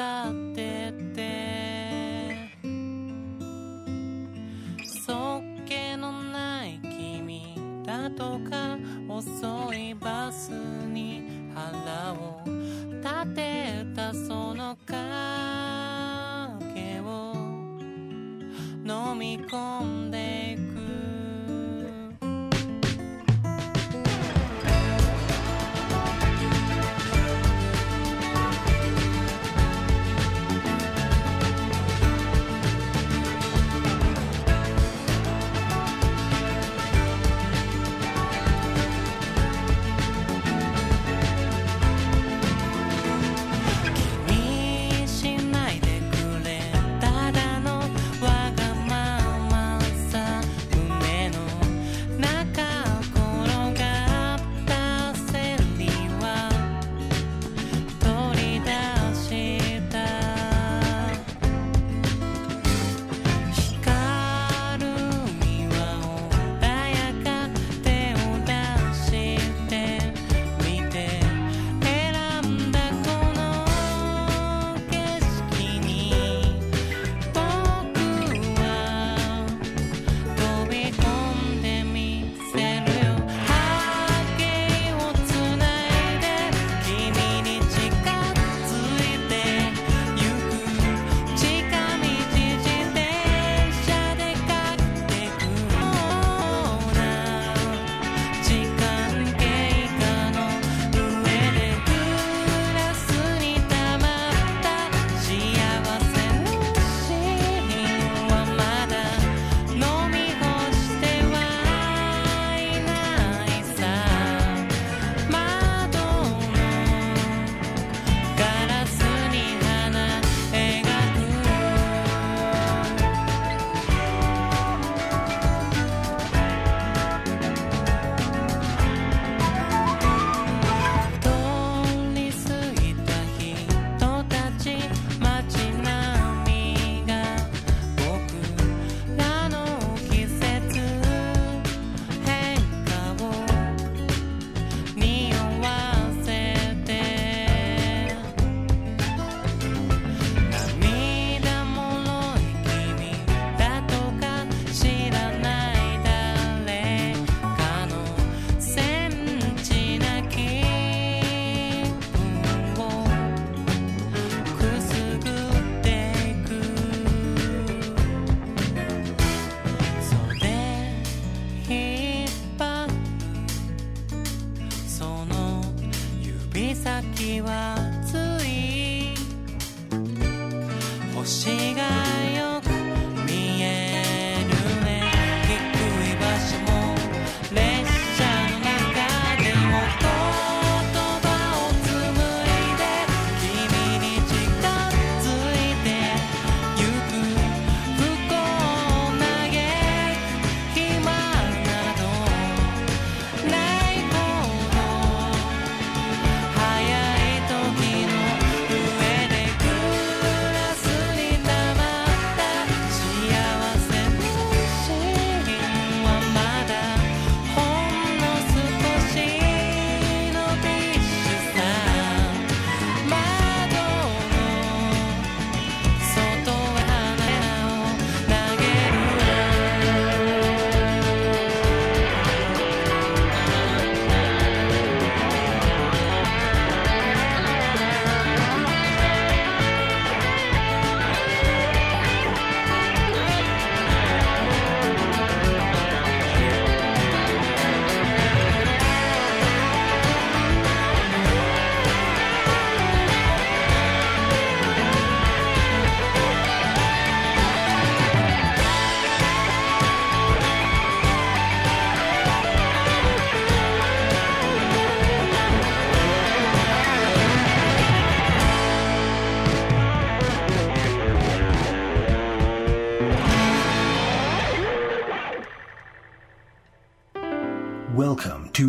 가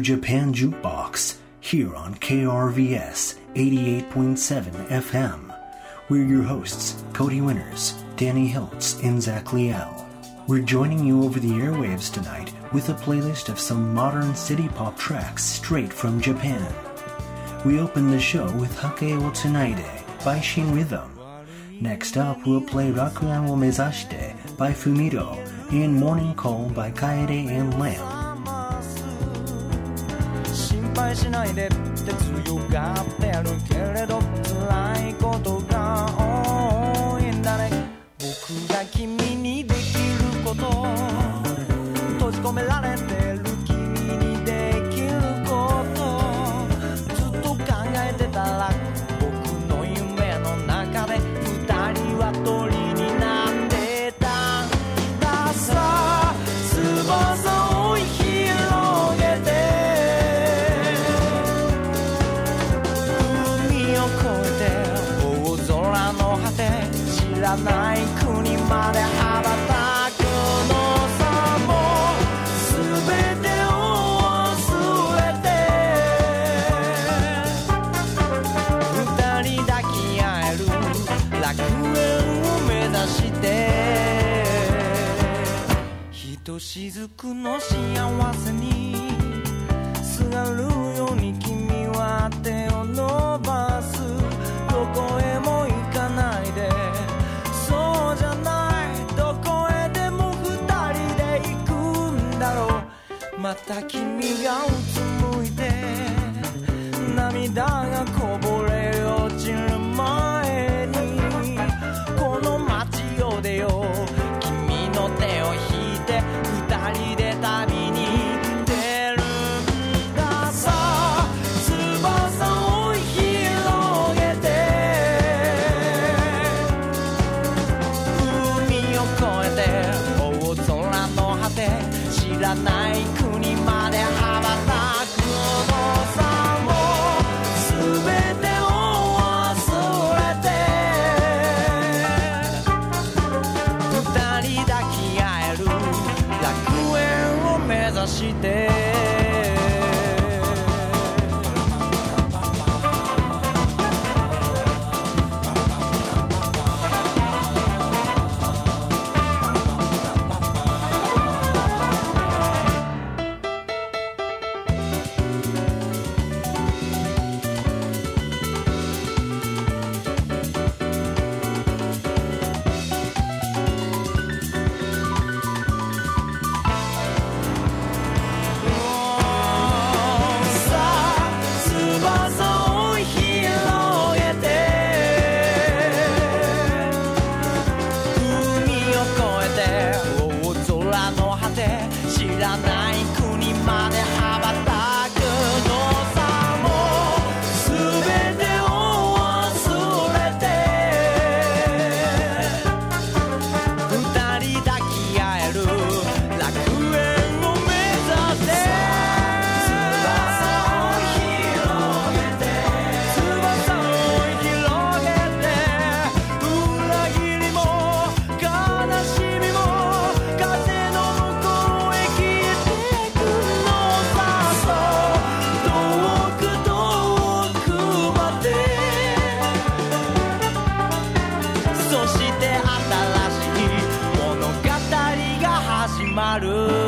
Japan Jukebox here on KRVS 88.7 FM. We're your hosts, Cody Winters, Danny Hiltz, and Zach Liel. We're joining you over the airwaves tonight with a playlist of some modern city pop tracks straight from Japan. We open the show with Hakeo Tsunaide by Shin Rhythm. Next up, we'll play Rakuen wo Mezashite by Fumito and Morning Call by Kaede and Lam. しないでって強がってるけれど辛いこと雫の幸せに。すがるように君は手を伸ばす。どこへも行かないで。そうじゃない。どこへでも二人で行くんだろう。また君がうつむいて。涙がこぼそして新しい物語が始まる。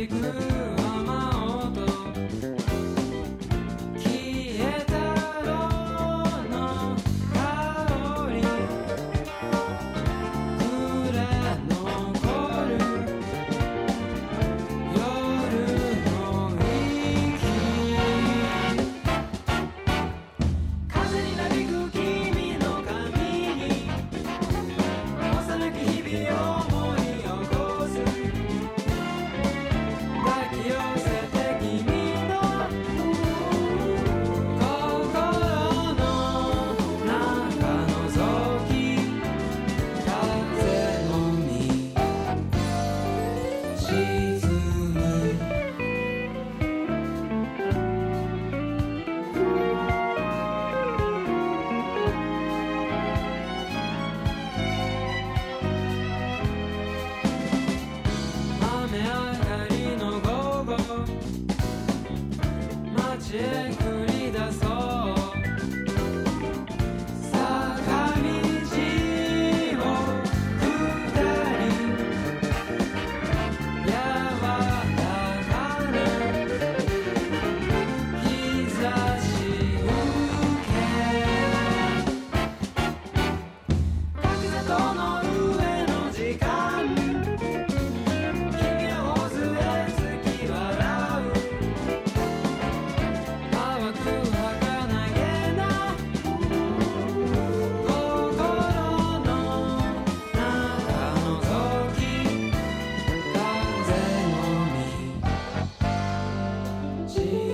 big moon. dia.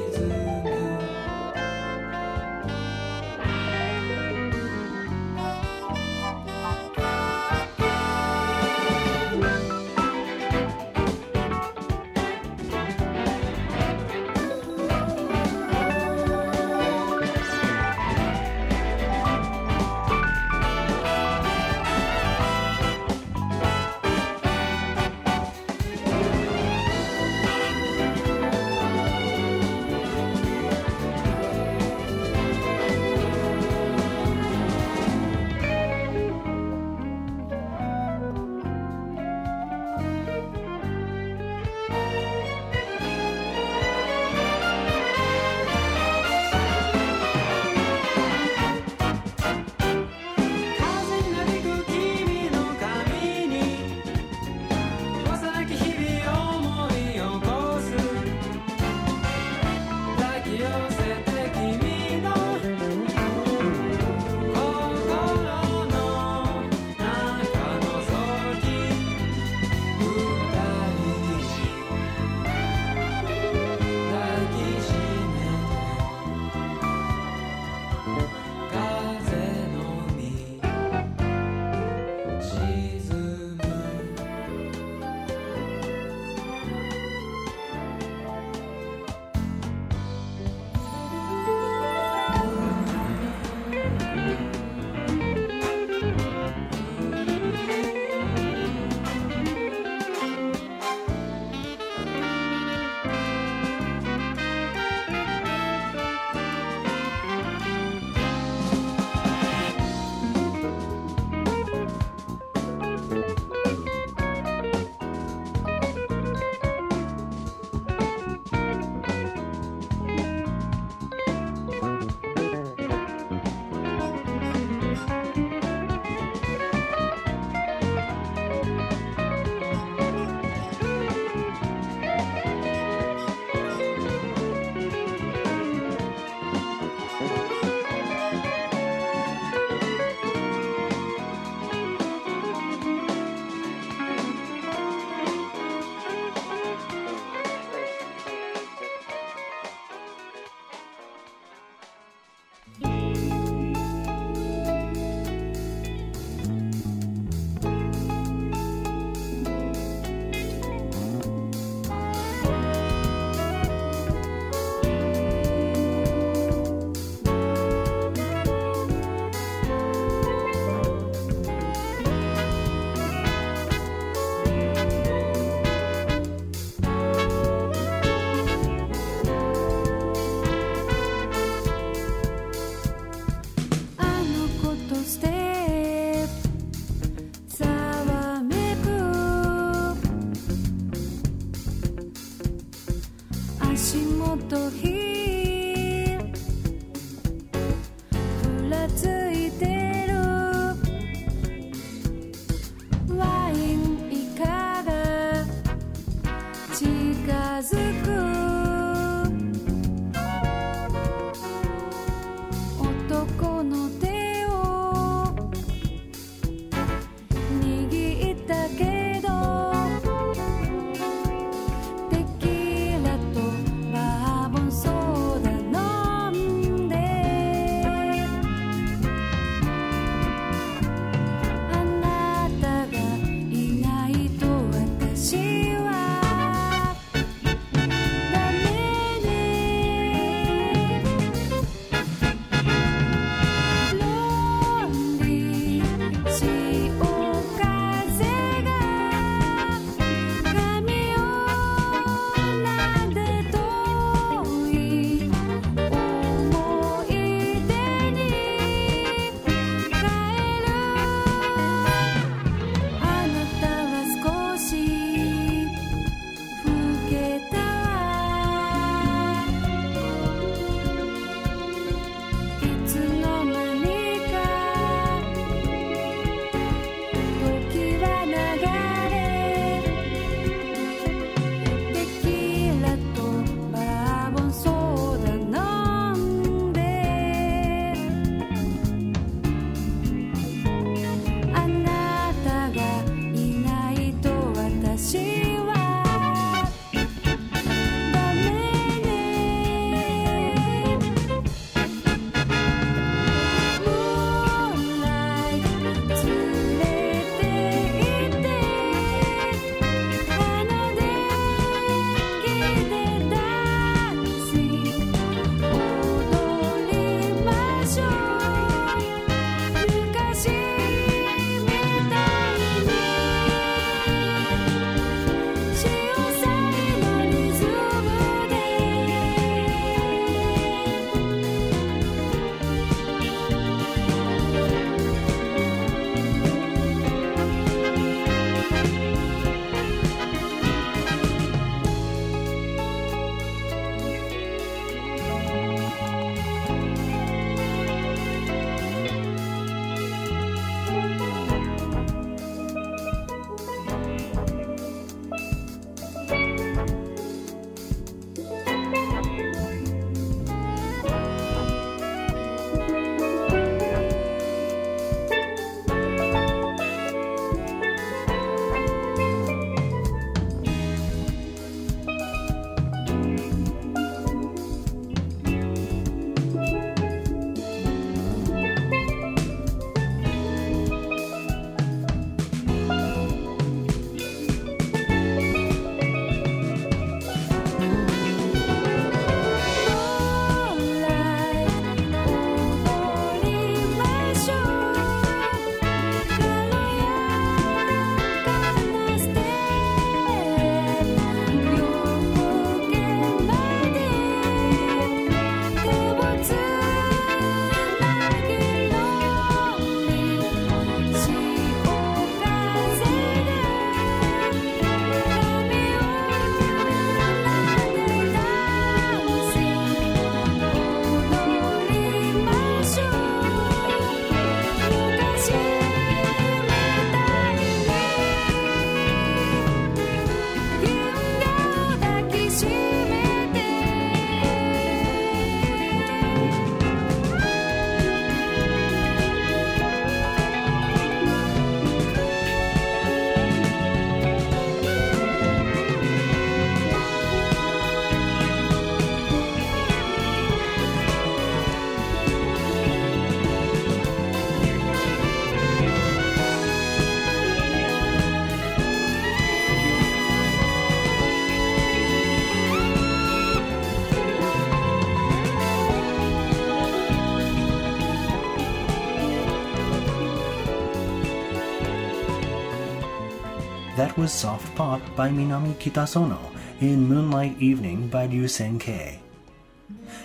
was Soft Pop by Minami Kitasono and Moonlight Evening by Ryu Senkei.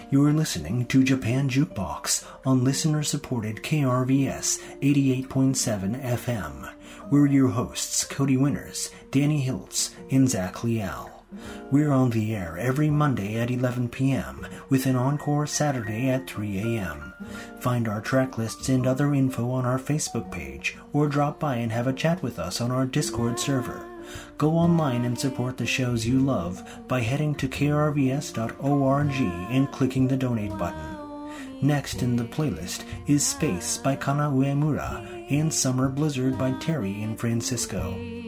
You are listening to Japan Jukebox on listener supported KRVS 88.7 FM. We're your hosts, Cody Winters, Danny Hiltz, and Zach Liel. We're on the air every Monday at 11 p.m. with an encore Saturday at 3 a.m. Find our track lists and other info on our Facebook page or drop by and have a chat with us on our Discord server. Go online and support the shows you love by heading to krvs.org and clicking the donate button. Next in the playlist is Space by Kana Uemura and Summer Blizzard by Terry and Francisco.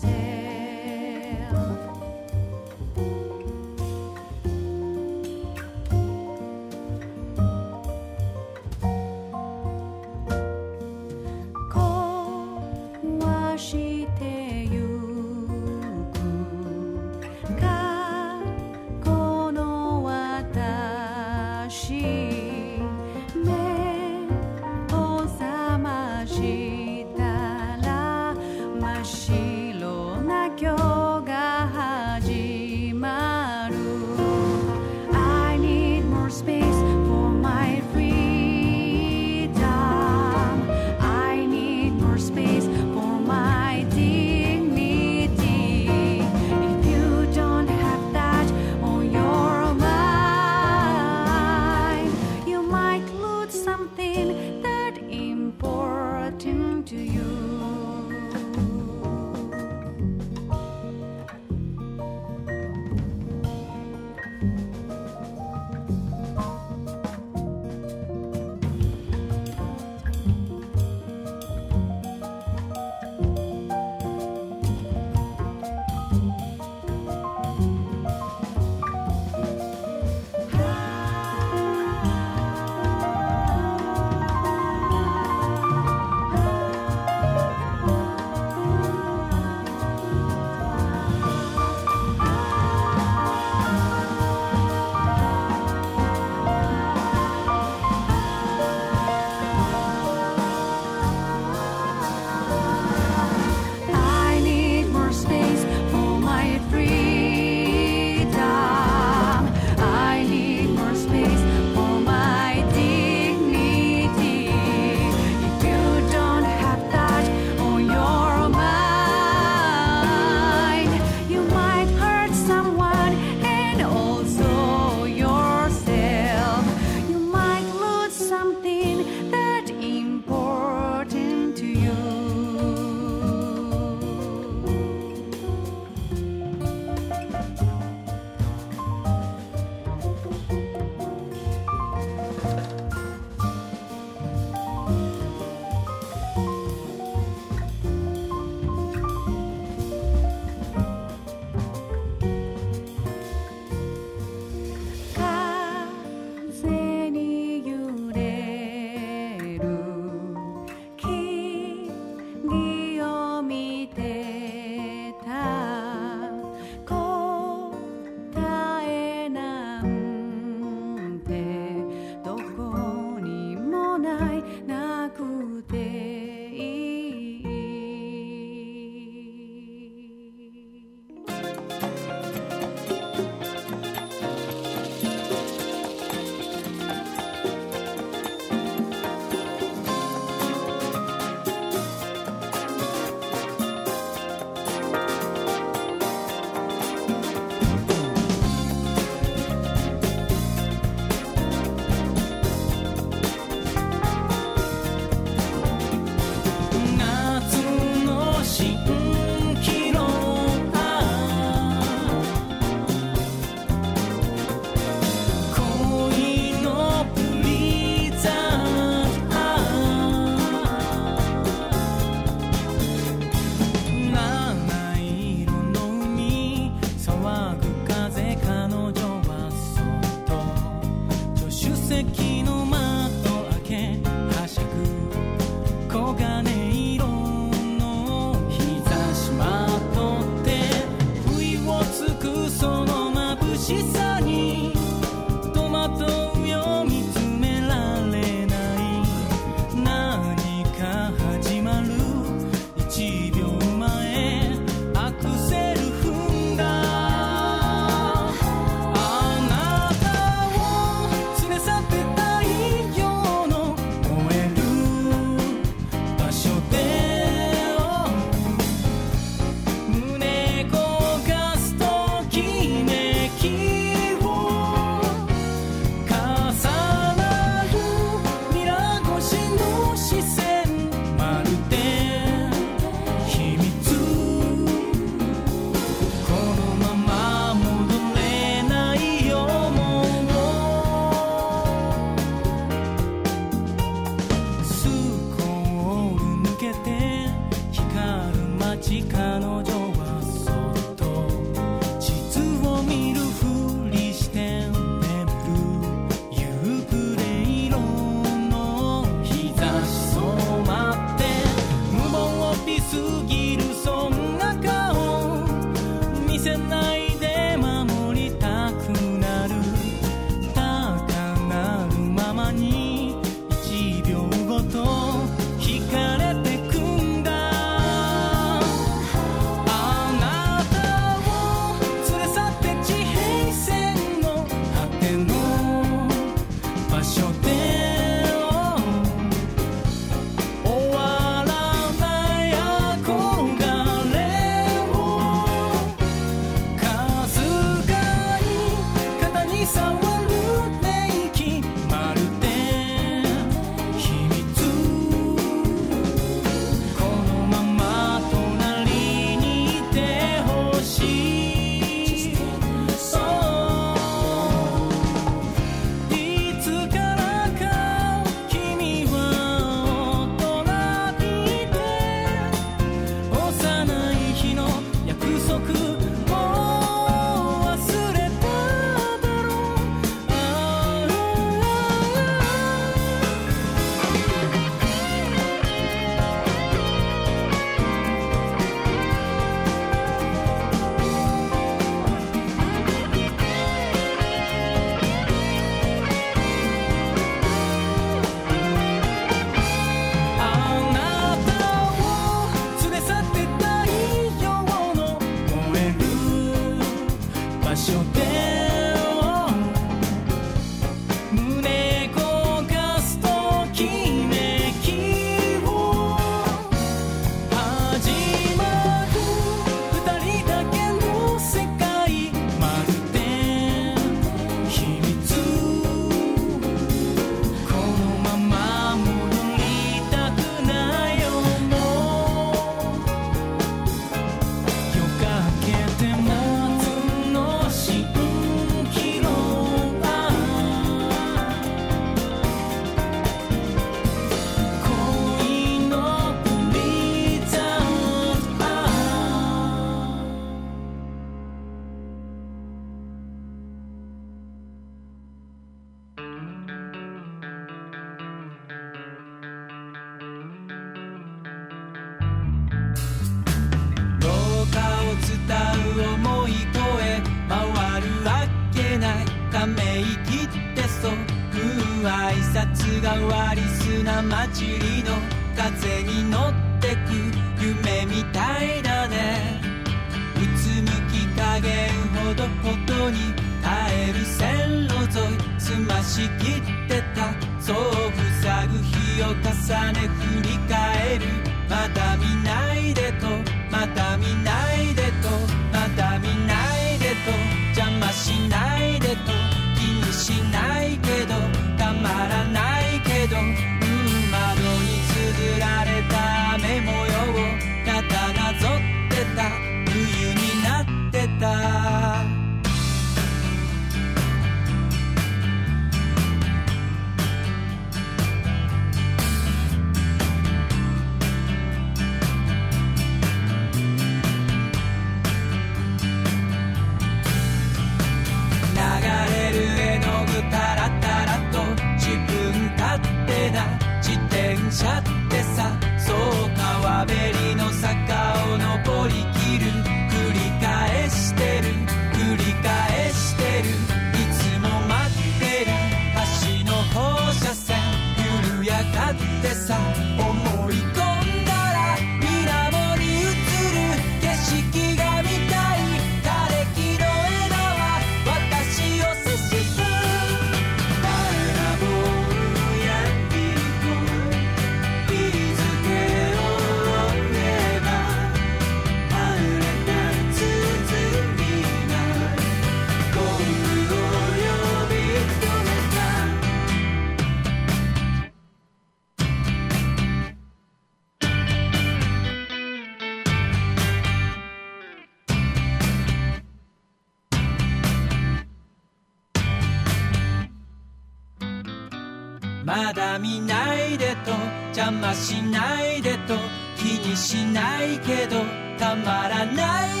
邪魔しないでと気にしないけどたまらない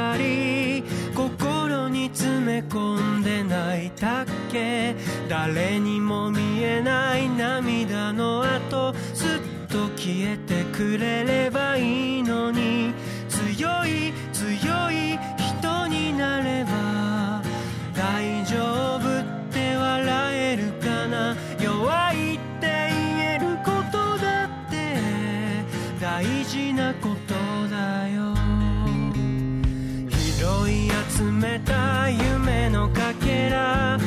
なり心に詰め込んで泣いたっけ？誰にも見えない涙の後すっと消えてくれればいいのに。強い強い人になれば。大丈夫って笑えるかな？弱いって言えることだって。大事なことめた夢のかけら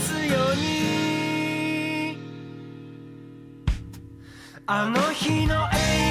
すように。あの日の永遠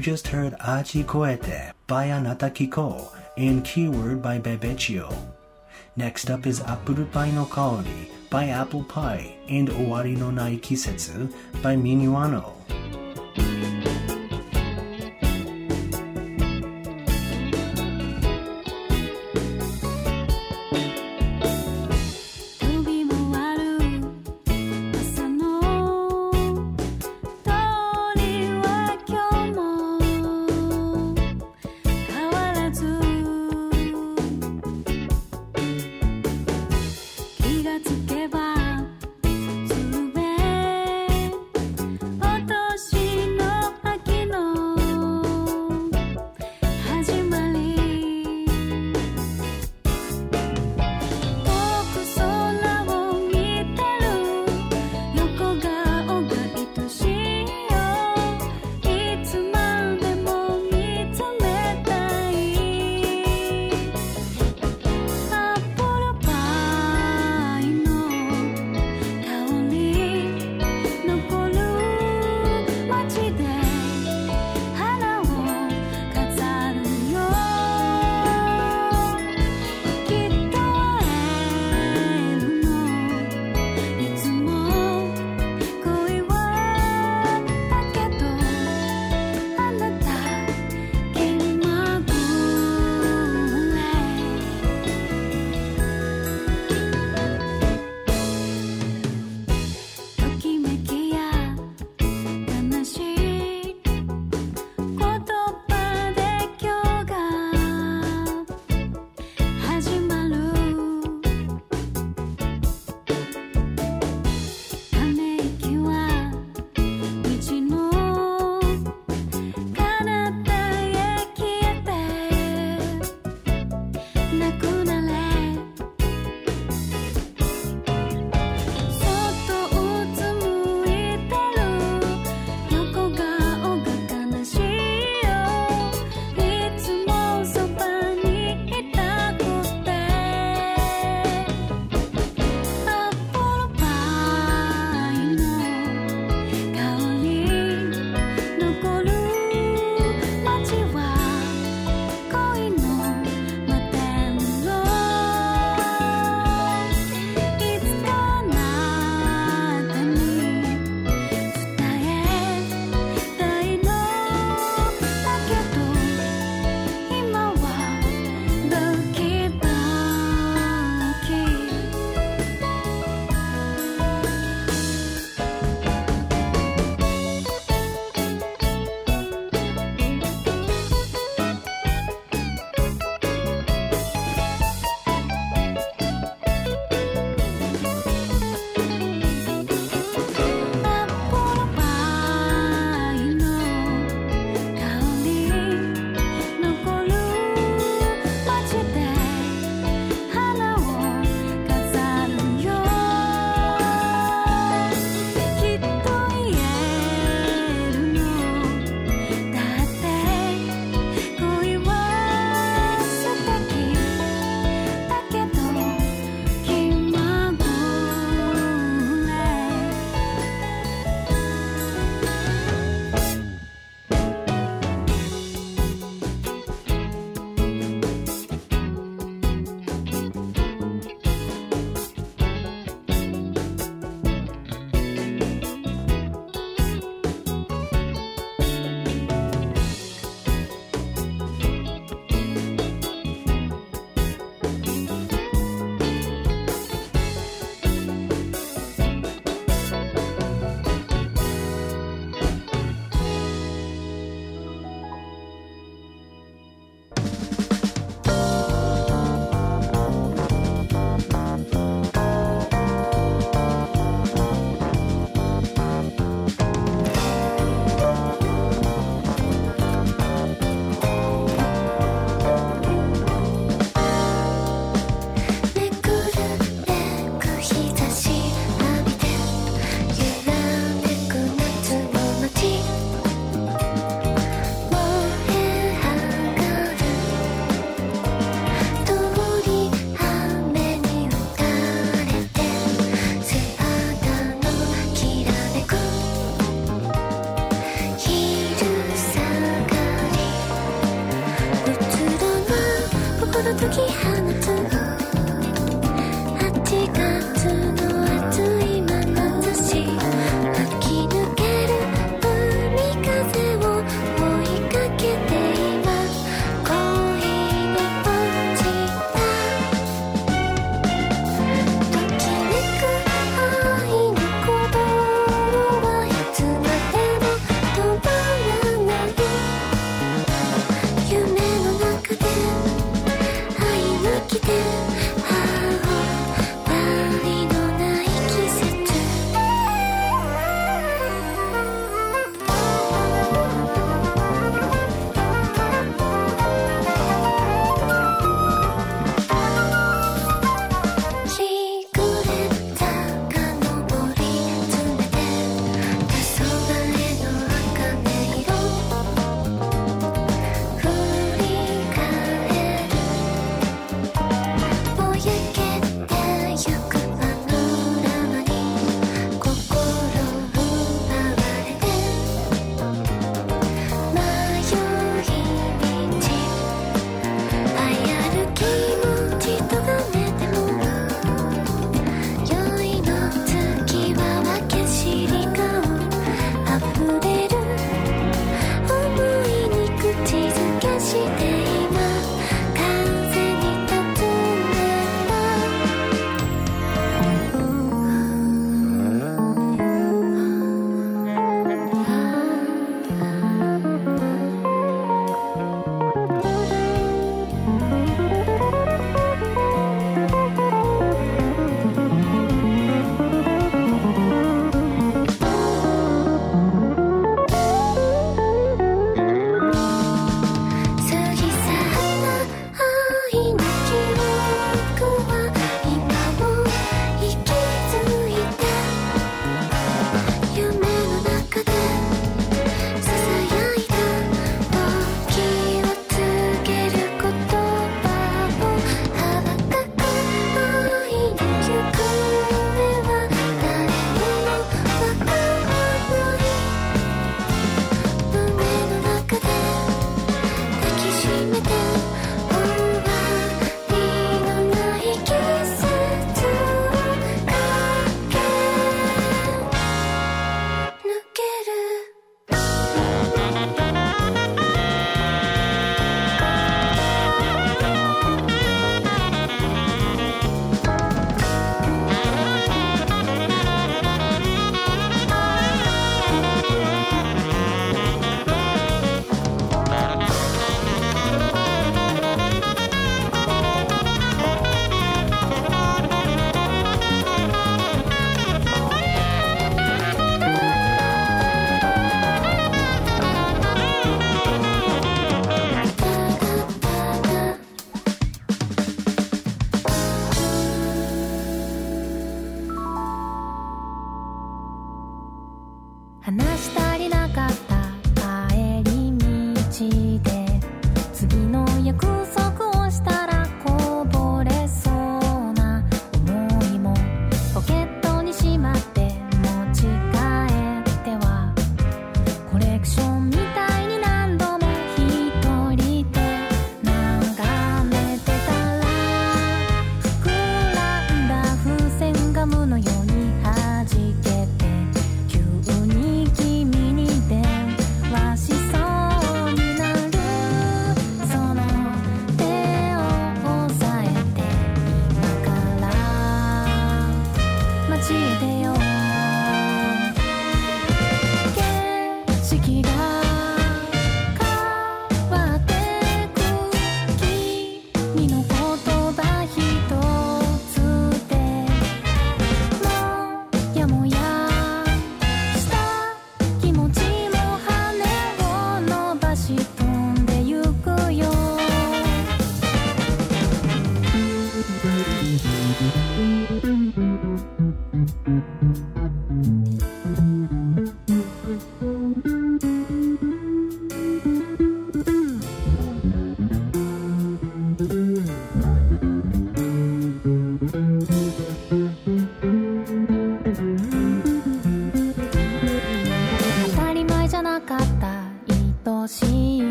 You just heard Achi Koete by Anata Kiko and Keyword by Bebechio. Next up is Apurupai no Kaori by Apple Pie and Owari no Nai Kisetsu by Minuano.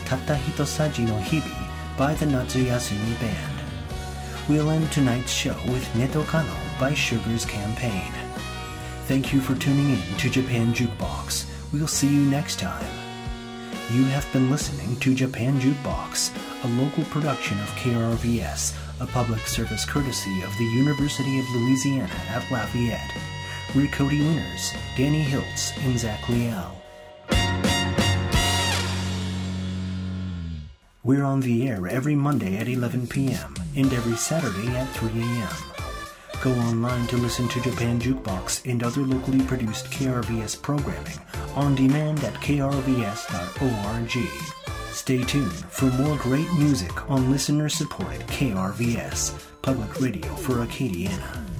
was Saji no Hibi by the Natsuyasumi Band. We'll end tonight's show with Neto Kano by Sugar's Campaign. Thank you for tuning in to Japan Jukebox. We'll see you next time. You have been listening to Japan Jukebox, a local production of KRVS, a public service courtesy of the University of Louisiana at Lafayette. We're Cody Winters, Danny Hiltz, and Zach Leal. We're on the air every Monday at 11 p.m. and every Saturday at 3 a.m. Go online to listen to Japan Jukebox and other locally produced KRVS programming on demand at krvs.org. Stay tuned for more great music on listener supported KRVS, public radio for Acadiana.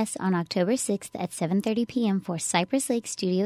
On October 6th at 7:30 p.m. for Cypress Lake Studio